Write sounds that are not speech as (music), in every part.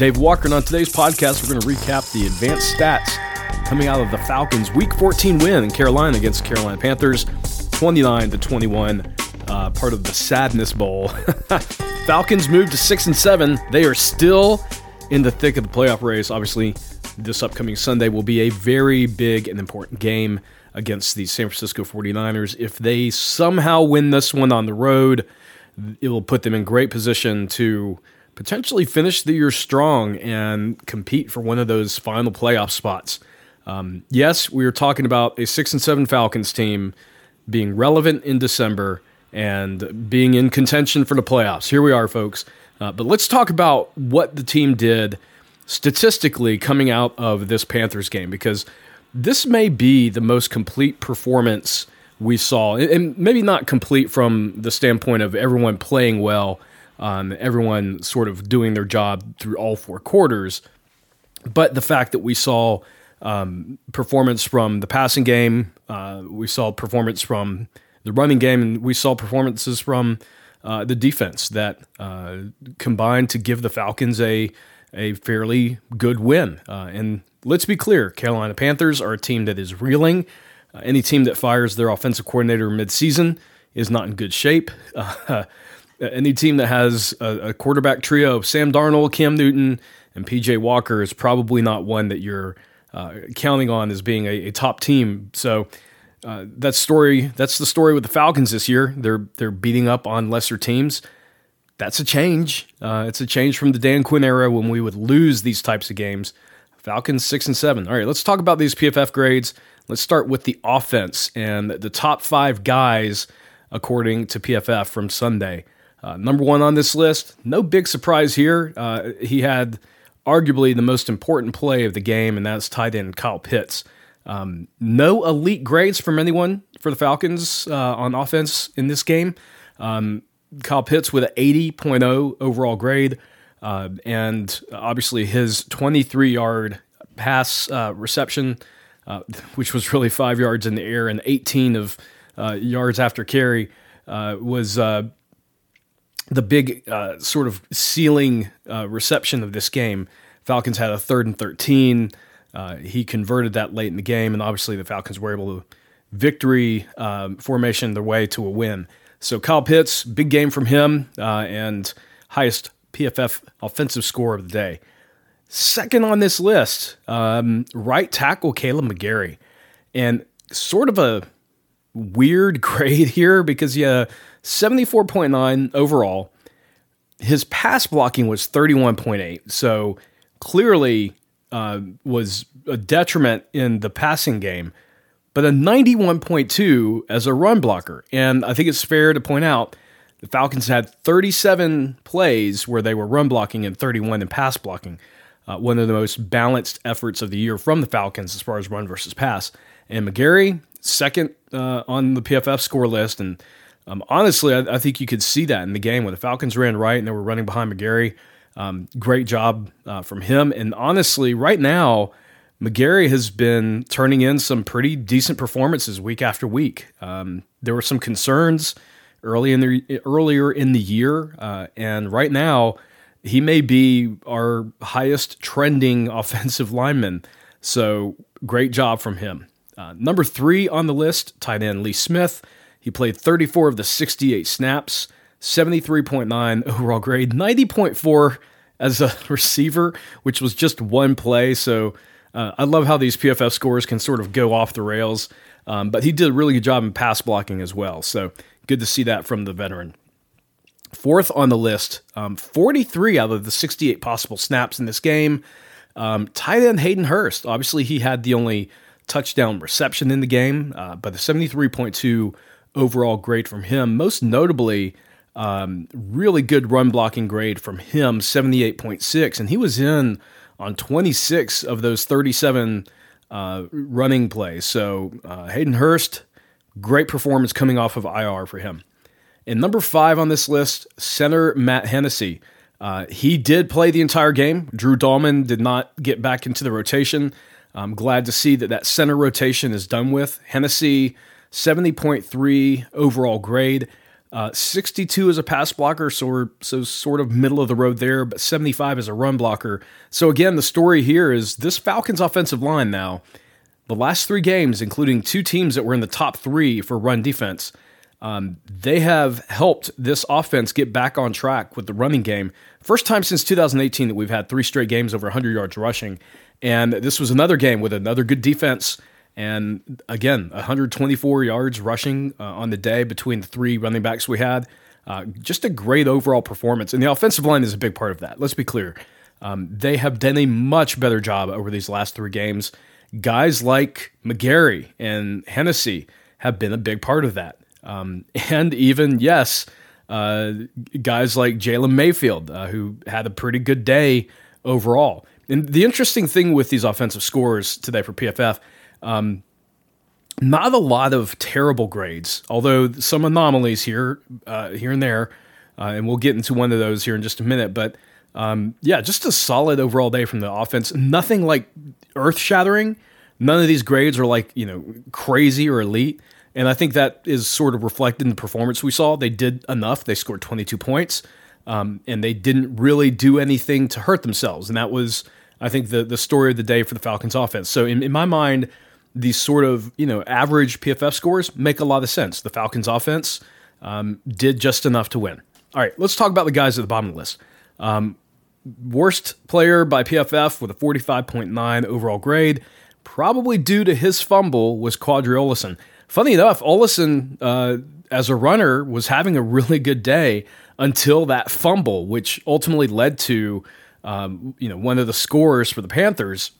Dave Walker, and on today's podcast, we're going to recap the advanced stats coming out of the Falcons' Week 14 win in Carolina against Carolina Panthers, 29 to 21, uh, part of the Sadness Bowl. (laughs) Falcons moved to six and seven. They are still in the thick of the playoff race. Obviously, this upcoming Sunday will be a very big and important game against the San Francisco 49ers. If they somehow win this one on the road, it will put them in great position to potentially finish the year strong and compete for one of those final playoff spots. Um, yes, we are talking about a six and seven Falcons team being relevant in December and being in contention for the playoffs. Here we are, folks. Uh, but let's talk about what the team did statistically coming out of this Panthers game because this may be the most complete performance we saw, and maybe not complete from the standpoint of everyone playing well, um, everyone sort of doing their job through all four quarters, but the fact that we saw um, performance from the passing game, uh, we saw performance from the running game, and we saw performances from uh, the defense that uh, combined to give the Falcons a a fairly good win. Uh, and let's be clear Carolina Panthers are a team that is reeling. Uh, any team that fires their offensive coordinator midseason is not in good shape. (laughs) Uh, any team that has a, a, quarterback trio of Sam Darnold, Cam Newton, and PJ Walker is probably not one that you're uh, counting on as being a, a top team. So uh, that story, that's the story with the Falcons this year. They're they're beating up on lesser teams. That's a change. Uh, it's a change from the Dan Quinn era when we would lose these types of games. Falcons six and seven. All right, let's talk about these PFF grades. Let's start with the offense and the top five guys according to PFF from Sunday. Uh, number one on this list, no big surprise here. Uh, he had arguably the most important play of the game, and that's tight end Kyle Pitts. Um, no elite grades from anyone for the Falcons uh, on offense in this game. Um, Kyle Pitts with an 80.0 overall grade. Uh, and obviously his 23 yard pass uh, reception, uh, (laughs) which was really five yards in the air and 18 of yards after carry, was the big sort of sealing reception of this game. Falcons had a third and 13. he converted that late in the game, and obviously the Falcons were able to victory um, formation their way to a win. So Kyle Pitts, big game from him, and highest PFF offensive score of the day. Second on this list, um, right tackle Kaleb McGary, And sort of a weird (laughs) grade here because, yeah, 74.9 overall. His pass blocking was 31.8. So clearly uh, was a detriment in the passing game, but a 91.2 as a run blocker. And I think it's fair to point out the Falcons had 37 plays where they were run blocking and 31 in pass blocking. Uh, one of the most balanced efforts of the year from the Falcons as far as run versus pass. And McGary, second uh, on the PFF score list. And um, honestly, I, I, think you could see that in the game when the Falcons ran right and they were running behind McGary. Um, great job uh, from him. And honestly, right now, McGary has been turning in some pretty decent performances week after week. Um, there were some concerns early in the earlier in the year, uh, and right now he may be our highest trending (laughs) offensive lineman. So great job from him. Uh, number three on the list, tight end Lee Smith. He played 34 of the 68 snaps, 73.9 overall grade, 90.4 as a (laughs) receiver, which was just one play. So uh, I love how these PFF scores can sort of go off the rails. Um, but he did a really good job in pass blocking as well. So good to see that from the veteran. Fourth on the list, um, 43 out of the 68 possible snaps in this game. Um, tight end Hayden Hurst. Obviously, he had the only touchdown reception in the game, uh, but the 73.2 overall grade from him. Most notably, um, really good run blocking grade from him, 78.6. And he was in on 26 of those 37 uh, running plays. So uh, Hayden Hurst, great performance coming off of IR for him. And number five on this list, center Matt Hennessy. Uh, he did play the entire game. Drew Dalman did not get back into the rotation. I'm glad to see that that center rotation is done with. Hennessy, 70.3 overall grade. Uh, 62 as a pass blocker, so, so sort of middle of the road there, but 75 as a run blocker. So again, the story here is this Falcons offensive line now, the last three games, including two teams that were in the top three for run defense, um, they have helped this offense get back on track with the running game. First time since 2018 that we've had three straight games over 100 yards rushing. And this was another game with another good defense and again, 124 yards rushing uh, on the day between the three running backs we had. Uh, just a great overall performance. And the offensive line is a big part of that. Let's be clear. Um, they have done a much better job over these last three games. Guys like McGary and Hennessy have been a big part of that. Um, (laughs) and even, yes, uh, guys like Jalen Mayfield, uh, who had a pretty good day overall. And the interesting thing with these offensive scores today for PFF um, not a lot of terrible grades, although some anomalies here, uh, here and there, uh, and we'll get into one of those here in just a minute. But um, yeah, just a solid overall day from the offense. Nothing like earth shattering. None of these grades are like you know crazy or elite, and I think that is sort of reflected in the performance we saw. They did enough. They scored 22 points, um, and they didn't really do anything to hurt themselves, and that was. I think the the story of the day for the Falcons offense. So in, in my mind, these sort of you know average PFF scores make a lot of sense. The Falcons' offense um, did just enough to win. All right, let's talk about the guys at the bottom of the list. Um, worst player by PFF with a 45.9 overall grade, probably due to his fumble, was Qadree Ollison. Funny enough, Ollison, uh, as a runner, was having a really good day until that fumble, which ultimately led to um, you know one of the scores for the Panthers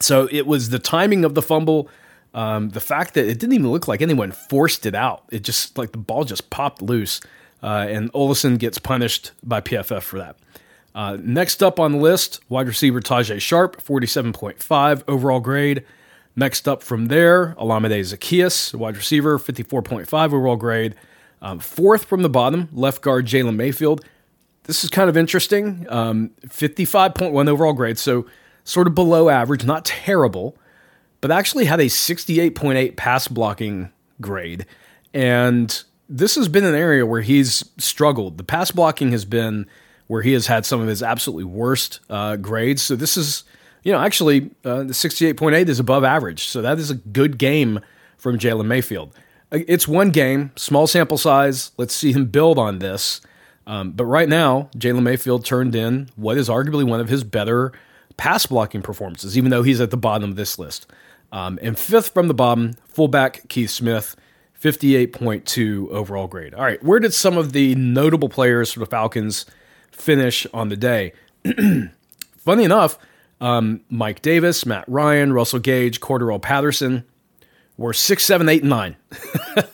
so it was the timing of the fumble, um, the fact that it didn't even look like anyone forced it out. It just like the ball just popped loose, uh, and Ollison gets punished by PFF for that. Uh, next up on the list, wide receiver Tajaé Sharpe, 47.5 overall grade. Next up from there, Olamide Zaccheaus, wide receiver, 54.5 overall grade. Um, fourth from the bottom, left guard Jalen Mayfield. This is kind of interesting. Um, 55.1 overall grade. So sort of below average, not terrible, but actually had a 68.8 pass blocking grade. And this has been an area where he's struggled. The pass blocking has been where he has had some of his absolutely worst uh, grades. So this is, you know, actually uh, the 68.8 is above average. So that is a good game from Jalen Mayfield. Uh, it's one game, small sample size. Let's see him build on this. Um, but right now, Jalen Mayfield turned in what is arguably one of his better pass blocking performances, even though he's at the bottom of this list. Um, and fifth from the bottom, fullback Keith Smith, 58.2 overall grade. All right, where did some of the notable players for the Falcons finish on the day? (clears throat) Funny enough, um, Mike Davis, Matt Ryan, Russell Gage, Cordarrelle Patterson were six, seven, eight, and nine.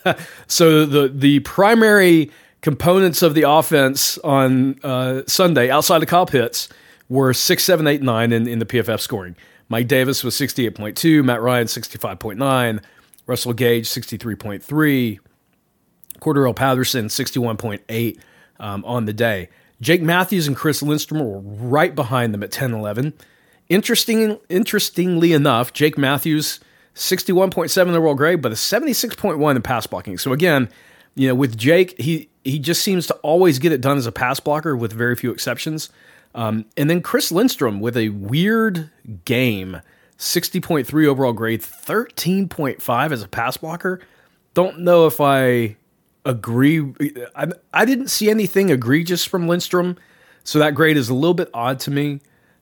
(laughs) so the the primary components of the offense on uh, Sunday, outside of Kyle Pitts, were six, seven, eight, nine in, in the PFF scoring. Mike Davis was 68.2, Matt Ryan 65.9, Russell Gage 63.3, Cordarrelle Patterson 61.8 um, on the day. Jake Matthews and Chris Lindstrom were right behind them at 10 11. interesting, interestingly enough, Jake Matthews, 61.7 in the world grade, but a 76.1 in pass blocking. So again, you know, with Jake, he he just seems to always get it done as a pass blocker with very few exceptions. Um, and then Chris Lindstrom with a weird game, 60.3 overall grade, 13.5 as a pass blocker. Don't know if I agree. I, I didn't see anything egregious from Lindstrom, so that grade is a little bit odd to me.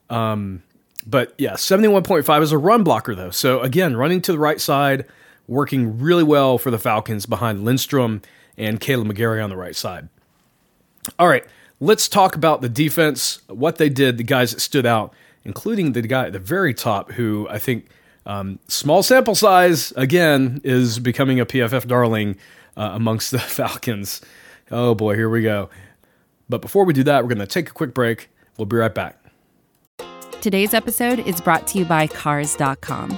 Um, but yeah, 71.5 is a run blocker, though. So again, running to the right side, working really well for the Falcons behind Lindstrom and Kaleb McGary on the right side. All right, let's talk about the defense, what they did, the guys that stood out, including the guy at the very top who I think. Um, small sample size again is becoming a PFF darling uh, amongst (laughs) the Falcons. Oh boy, here we go. But before we do that, we're going to take a quick break. We'll be right back. Today's episode is brought to you by Cars.com.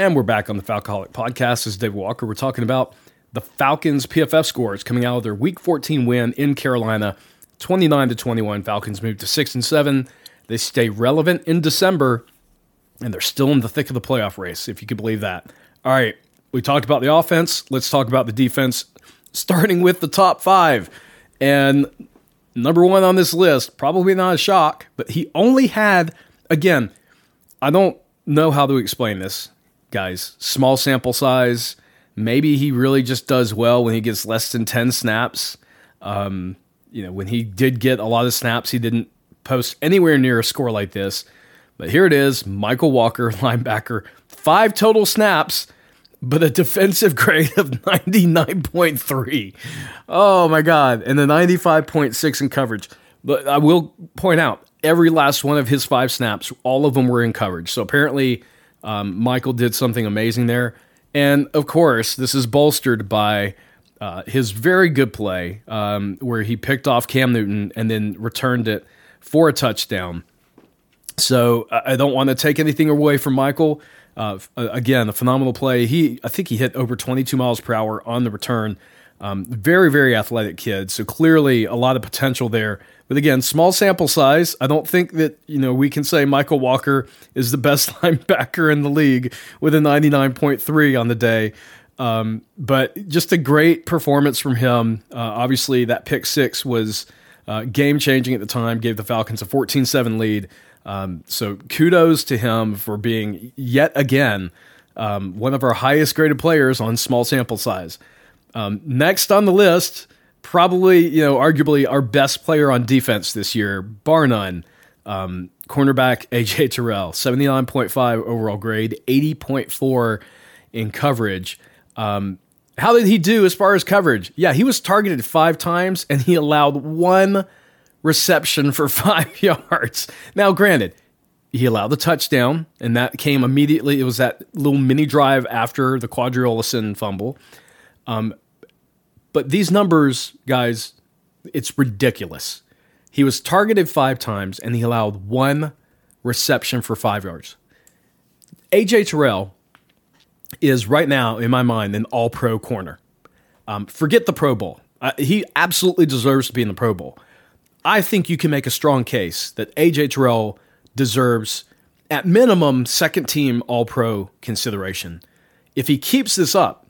And we're back on the Falcoholic podcast. This is Dave Walker. We're talking about the Falcons PFF scores coming out of their Week 14 win in Carolina, 29 to 21. Falcons move to six and seven. They stay relevant in December, and they're still in the thick of the playoff race, if you can believe that. All right, we talked about the offense. Let's talk about the defense, starting with the top five. And number one on this list, probably not a shock, but he only had, again, I don't know how to explain this guys. Small sample size. Maybe he really just does well when he gets less than 10 snaps. Um, you know, when he did get a lot of snaps, he didn't post anywhere near a score like this. But here it is Mykal Walker, (laughs) linebacker, five total snaps, but a defensive (laughs) grade of 99.3. Oh my God. And the 95.6 in coverage. But I will point out every last one of his five snaps, all of them were in coverage. So apparently, um, Mykal did something amazing there. And of course, this is bolstered by uh, his very good play um, where he picked off Cam Newton and then returned it for a touchdown. So I don't want to take anything away from Mykal. Uh, again, a phenomenal play. He, I think he hit over 22 miles per hour on the return. Um, very, very athletic kid. So clearly a lot of potential there. But again, small sample size. I don't think that, you know, we can say Mykal Walker is the best (laughs) linebacker in the league with a 99.3 on the day. Um, but just a great performance from him. Uh, obviously, that pick six was uh, game changing at the time, gave the Falcons a 14 7 lead. Um, so kudos to him for being yet again um, one of our highest graded players on small sample size. Um, next on the list, probably you know arguably our best player on defense this year, bar none. Um, cornerback AJ Terrell, seventy nine point five overall grade, eighty point four in coverage. Um, how did he do as far as coverage? Yeah, he was targeted five times and he allowed one reception for (laughs) five yards. Now, granted, he allowed the touchdown, and that came immediately. It was that little mini drive after the Qadree Ollison fumble. Um, but these numbers, guys, it's ridiculous. He was targeted five times and he allowed one reception for five yards. AJ Terrell is right now, in my mind, an all pro corner. Um, forget the Pro Bowl. Uh, he absolutely deserves to be in the Pro Bowl. I think you can make a strong case that AJ Terrell deserves, at minimum, second team all pro consideration. If he keeps this up,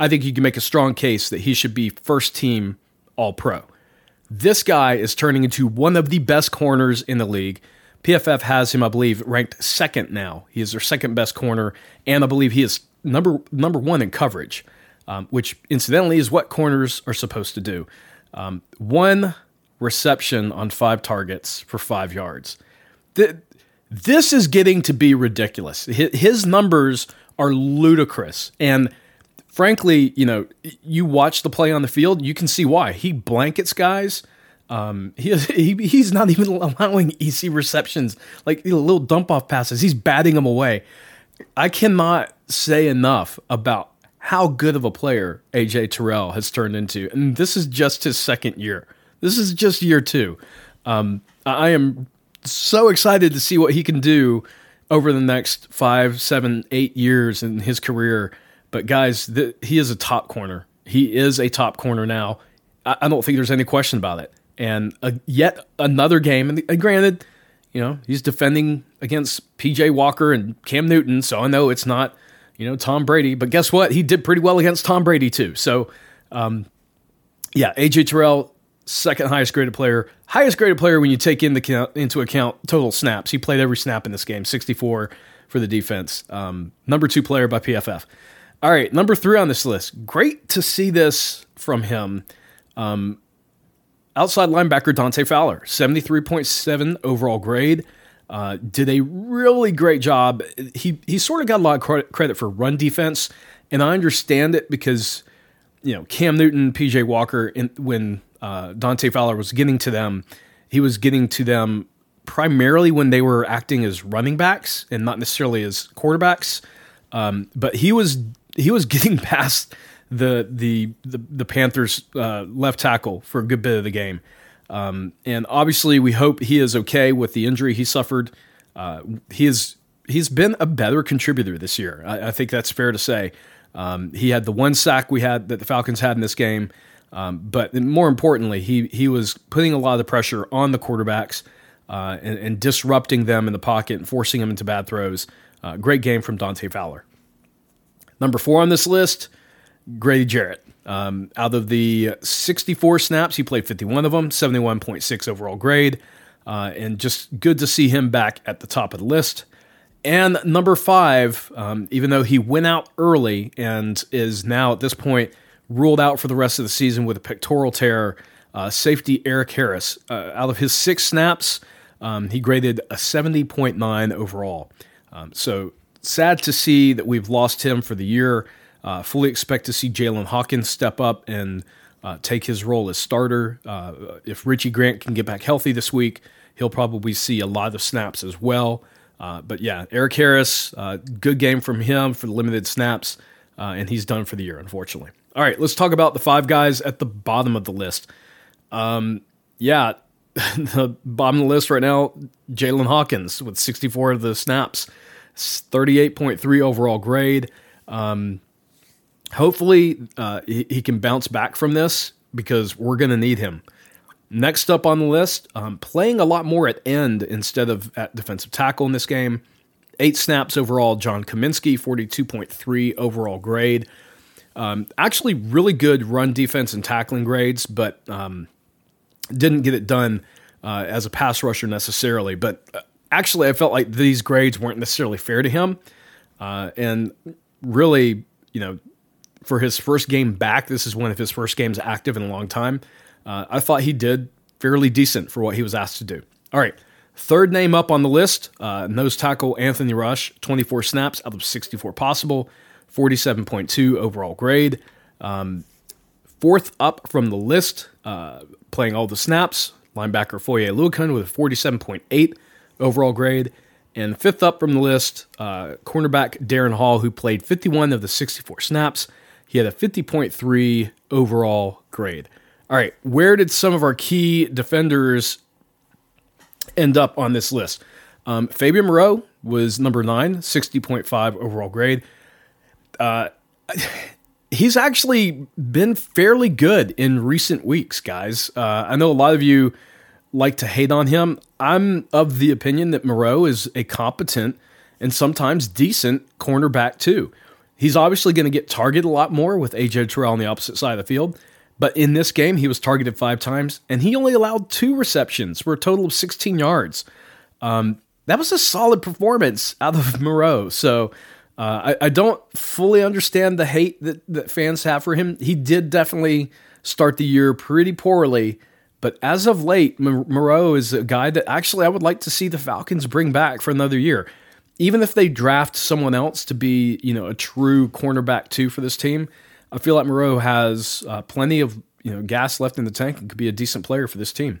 I think you can make a strong case that he should be first team all pro. This guy is turning into one of the best corners in the league. PFF has him, I believe, ranked second now. He is their second best corner, and I believe he is number number one in coverage, um, which incidentally is what corners are supposed to do. Um, one reception on five targets for five yards. this is getting to be ridiculous. His numbers are ludicrous, and frankly, you know, you watch the play on the field, you can see why. He blankets guys. Um, (laughs) he, he he's not even (laughs) allowing easy receptions, like little dump off passes. He's batting them away. I cannot say enough about how good of a player AJ Terrell has turned into, and this is just his second year. This is just year two. Um, I am so excited to see what he can do over the next five, seven, eight years in his career. But guys, he is a top corner. He is a top corner now. I, I don't think there's any question about it. And yet another game, and, and granted, you know, he's defending against PJ Walker and Cam Newton, so I know it's not, you know, Tom Brady. But guess what? He did pretty well against Tom Brady too. So, um, yeah, AJ Terrell, second highest graded player, highest graded player when you take in the into account total snaps. He played every snap in this game, 64 for the defense. Um, number two player by PFF. All right, number three on this list. Great to see this from him. Um, outside linebacker Dante Fowler, 73.7 overall grade. Uh, did a really great job. He he sort of got a lot of credit for run defense, and I understand it because you know Cam Newton, PJ Walker, in, when uh, Dante Fowler was getting to them, he was getting to them primarily when they were acting as running backs and not necessarily as quarterbacks. Um, but he was he was (laughs) getting past the the the, the Panthers uh, left tackle for a good bit of the game. Um, and obviously, we hope he is okay with the injury he suffered. Uh, he is he's been a better contributor this year. I, I think that's fair to say. Um, he had the one sack we had that the Falcons had in this game, um, but more importantly, he he was putting a lot of the pressure on the quarterbacks uh, and, and, disrupting them in the pocket and forcing them into bad throws. Uh, great game from Dante Fowler. Number four on this list, Grady Jarrett. Um, out of the 64 snaps, he played 51 of them, 71.6 overall grade, uh, and just good to see him back at the top of the list. And number five, um, even though he went out early and is now at this point ruled out for the rest of the season with a pectoral tear, uh, safety Erik Harris. Uh, out of his six snaps, um, he graded a 70.9 overall. Um, so sad to see that we've lost him for the year. Uh, fully expect to see Jaylinn Hawkins step up and uh, take his role as starter. Uh, if Richie Grant can get back healthy this week, he'll probably see a lot of snaps as well. Uh, but yeah, Erik Harris, uh, good game from him for the limited snaps, uh, and he's done for the year, unfortunately. All right, let's talk about the five guys at the bottom of the list. Um, yeah, (laughs) the bottom of the list right now, Jaylinn Hawkins with 64 of the snaps, 38.3 overall grade. Um, hopefully uh, he, he, can bounce back from this because we're going to need him. Next up on the list, um, playing a lot more at end instead of at defensive tackle in this game. Eight snaps overall. John Cominsky, 42.3 overall grade. Um, actually, really good run defense and tackling grades, but um, didn't get it done uh, as a pass rusher necessarily. But uh, actually, I felt like these grades weren't necessarily fair to him. Uh, and really, you know, for his first game back. This is one of his first games active in a long time. Uh, I thought he did fairly decent for what he was asked to do. All right. Third name up on the list, uh, nose tackle Anthony Rush, 24 snaps out of 64 possible, 47.2 overall grade. Um, fourth up from the list, uh, playing all the snaps, linebacker Foye Oluokun with a 47.8 overall grade. And fifth up from the list, uh, cornerback Darren Hall, who played 51 of the 64 snaps, he had a 50.3 overall grade. All right, where did some of our key defenders end up on this list? Um, Fabian Moreau was number nine, 60.5 overall grade. Uh, (laughs) he's actually been fairly good in recent weeks, guys. Uh, I know a lot of you like to hate on him. I'm of the opinion that Moreau is a competent and sometimes decent cornerback, too. He's obviously going to get targeted a lot more with AJ Terrell on the opposite side of the field. But in this game, he was targeted five times, and he only allowed two receptions for a total of 16 yards. Um, that was a solid performance out of (laughs) Moreau. So uh, I, I, don't fully understand the hate that, that fans have for him. He did definitely start the year pretty poorly, but as of late, Moreau is a guy that actually I would like to see the Falcons bring back for another year even if they draft someone else to be, you know, a true cornerback two for this team, I feel like Moreau has uh, plenty of you know gas left in the tank and could be a decent player for this team.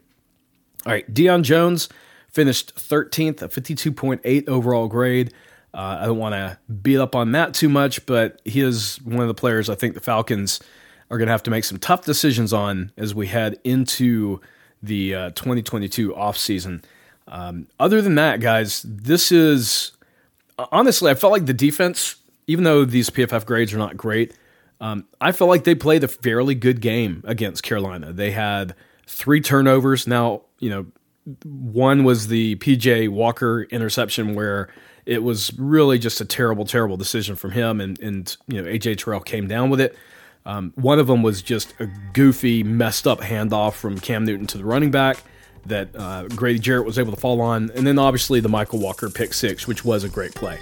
All right, Deion Jones finished 13th, a 52.8 overall grade. Uh, I don't want to beat up on that too much, but he is one of the players I think the Falcons are going to have to make some tough decisions on as we head into the uh, 2022 offseason. Um, other than that, guys, this is honestly, I felt like the defense, even though these PFF grades are not great, um, I felt like they played a fairly good game against Carolina. They had three turnovers. Now, you know, one was the PJ Walker interception where it was really just a terrible, terrible decision from him, and and you know AJ Terrell came down with it. Um, one of them was just a goofy, messed up handoff from Cam Newton to the running back that uh, Grady Jarrett was able to fall on, and then obviously the Mykal Walker pick six, which was a great play.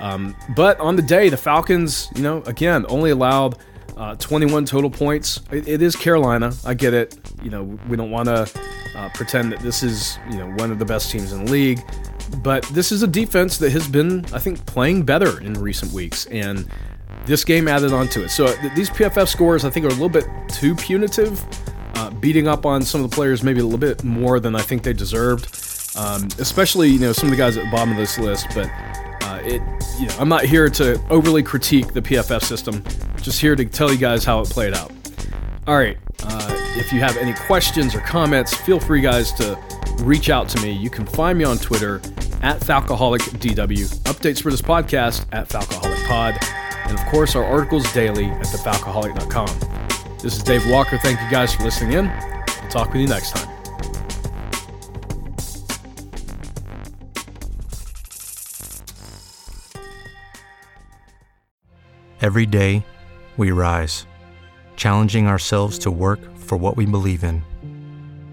Um, but on the day, the Falcons, you know, again, only allowed uh, 21 total points. It, it is Carolina. I get it. You know, we don't want to uh, pretend that this is, you know, one of the best teams in the league. But this is a defense that has been, I think, playing better in recent weeks. And this game added on to it. So th- these PFF scores, I think, are a little bit too punitive, uh, beating up on some of the players maybe a little bit more than I think they deserved. Um, especially, you know, some of the guys at the bottom of this list. But uh, it, you know, I'm not here to overly critique the PFF system. Just here to tell you guys how it played out. All right. Uh, if you have any questions or comments, feel free, guys, to reach out to me. You can find me on Twitter at FalcoholicDW, updates for this podcast at FalcoholicPod, and of course our articles daily at thefalcoholic.com. This is Dave Walker. Thank you guys for listening in. We'll talk with you next time. Every day, we rise, challenging ourselves to work for what we believe in.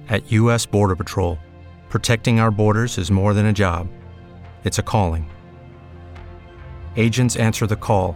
At U.S. Border Patrol, protecting our borders is more than a job, it's a calling. Agents answer the call,